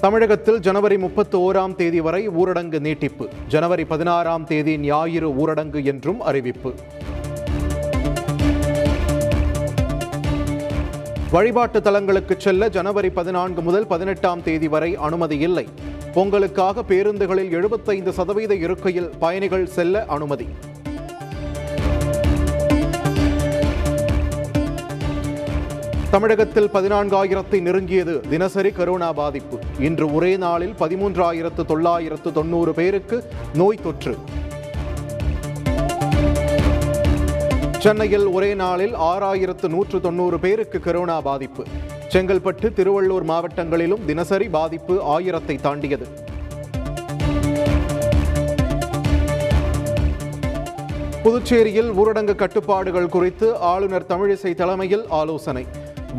தமிழகத்தில் ஜனவரி முப்பத்து ஓராம் தேதி வரை ஊரடங்கு நீட்டிப்பு. ஜனவரி பதினாறாம் தேதி ஞாயிறு ஊரடங்கு என்றும் அறிவிப்பு. வழிபாட்டு தலங்களுக்கு செல்ல ஜனவரி பதினான்கு முதல் பதினெட்டாம் தேதி வரை அனுமதி இல்லை. பொங்கலுக்காக பேருந்துகளில் எழுபத்தைந்து சதவீத இருக்கையில் பயணிகள் செல்ல அனுமதி. தமிழகத்தில் பதினான்காயிரத்தை நெருங்கியது தினசரி கரோனா பாதிப்பு. இன்று ஒரே நாளில் பதிமூன்றாயிரத்து தொள்ளாயிரத்து தொண்ணூறு பேருக்கு நோய் தொற்று. சென்னையில் ஒரே நாளில் ஆறாயிரத்து நூற்று தொண்ணூறு பேருக்கு கரோனா பாதிப்பு. செங்கல்பட்டு திருவள்ளூர் மாவட்டங்களிலும் தினசரி பாதிப்பு ஆயிரத்தை தாண்டியது. புதுச்சேரியில் ஊரடங்கு கட்டுப்பாடுகள் குறித்து ஆளுநர் தமிழிசை தலைமையில் ஆலோசனை.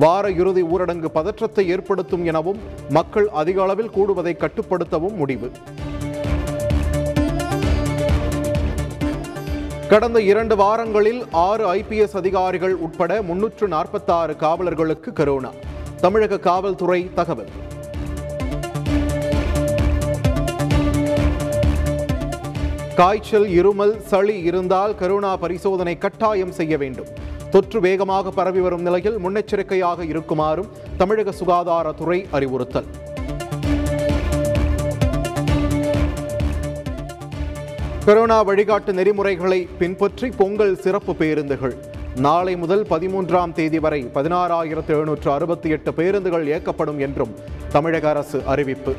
வார இறுதி ஊரடங்கு பதற்றத்தை ஏற்படுத்தும் எனவும் மக்கள் அதிக அளவில் கூடுவதை கட்டுப்படுத்தவும் முடிவு. கடந்த இரண்டு வாரங்களில் ஆறு ஐபிஎஸ் அதிகாரிகள் உட்பட முன்னூற்று நாற்பத்தாறு காவலர்களுக்கு கரோனா. தமிழக காவல்துறை தகவல். காய்ச்சல் இருமல் சளி இருந்தால் கரோனா பரிசோதனை கட்டாயம் செய்ய வேண்டும். தொற்று வேகமாக பரவி வரும் நிலையில் முன்னெச்சரிக்கையாக இருக்குமாறும் தமிழக சுகாதாரத்துறை அறிவுறுத்தல். கொரோனா வழிகாட்டு நெறிமுறைகளை பின்பற்றி பொங்கல் சிறப்பு பேருந்துகள். நாளை முதல் பதிமூன்றாம் தேதி வரை பதினாறாயிரத்து எழுநூற்று அறுபத்தி எட்டு பேருந்துகள் இயக்கப்படும் என்றும் தமிழக அரசு அறிவிப்பு.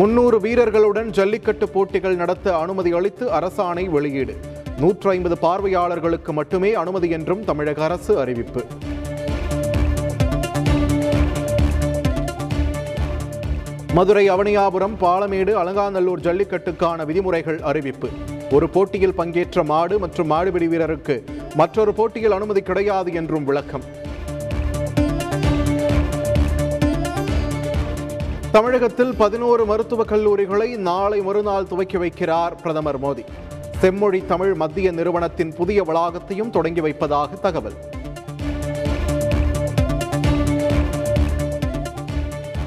முன்னூறு வீரர்களுடன் ஜல்லிக்கட்டு போட்டிகள் நடத்த அனுமதி அளித்து அரசாணை வெளியீடு. நூற்று ஐம்பது பார்வையாளர்களுக்கு மட்டுமே அனுமதி என்றும் தமிழக அரசு அறிவிப்பு. மதுரை அவனியாபுரம் பாலமேடு அலங்காநல்லூர் ஜல்லிக்கட்டுக்கான விதிமுறைகள் அறிவிப்பு. ஒரு போட்டியில் பங்கேற்ற மாடு மற்றும் மாடுபிடி வீரருக்கு மற்றொரு போட்டியில் அனுமதி கிடையாது என்றும் விளக்கம். தமிழகத்தில் பதினோரு மருத்துவக் கல்லூரிகளை நாளை மறுநாள் துவக்கி வைக்கிறார் பிரதமர் மோடி. செம்மொழி தமிழ் மத்திய நிறுவனத்தின் புதிய வளாகத்தையும் தொடங்கி வைப்பதாக தகவல்.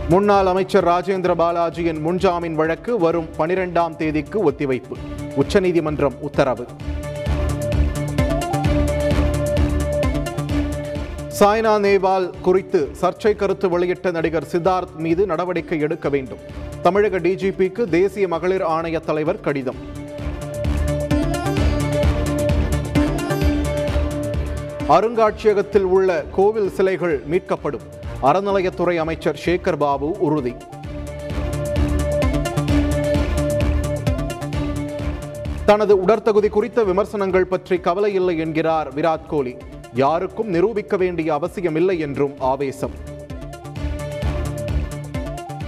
முன்னாள் அமைச்சர் ராஜேந்திர பாலாஜியின் முன்ஜாமீன் வழக்கு வரும் பனிரெண்டாம் தேதிக்கு ஒத்திவைப்பு. உச்சநீதிமன்றம் உத்தரவு. சாய்னா நேவால் குறித்து சர்ச்சை கருத்து வெளியிட்ட நடிகர் சித்தார்த் மீது நடவடிக்கை எடுக்க வேண்டும். தமிழக டிஜிபிக்கு தேசிய மகளிர் ஆணைய தலைவர் கடிதம். அருங்காட்சியகத்தில் உள்ள கோவில் சிலைகள் மீட்கப்படும். அறநிலையத்துறை அமைச்சர் சேகர் பாபு உறுதி. தனது உடற்தகுதி குறித்த விமர்சனங்கள் பற்றி கவலை இல்லை என்கிறார் விராட் கோலி. யாருக்கும் நிரூபிக்க வேண்டிய அவசியமில்லை என்றும் ஆவேசம்.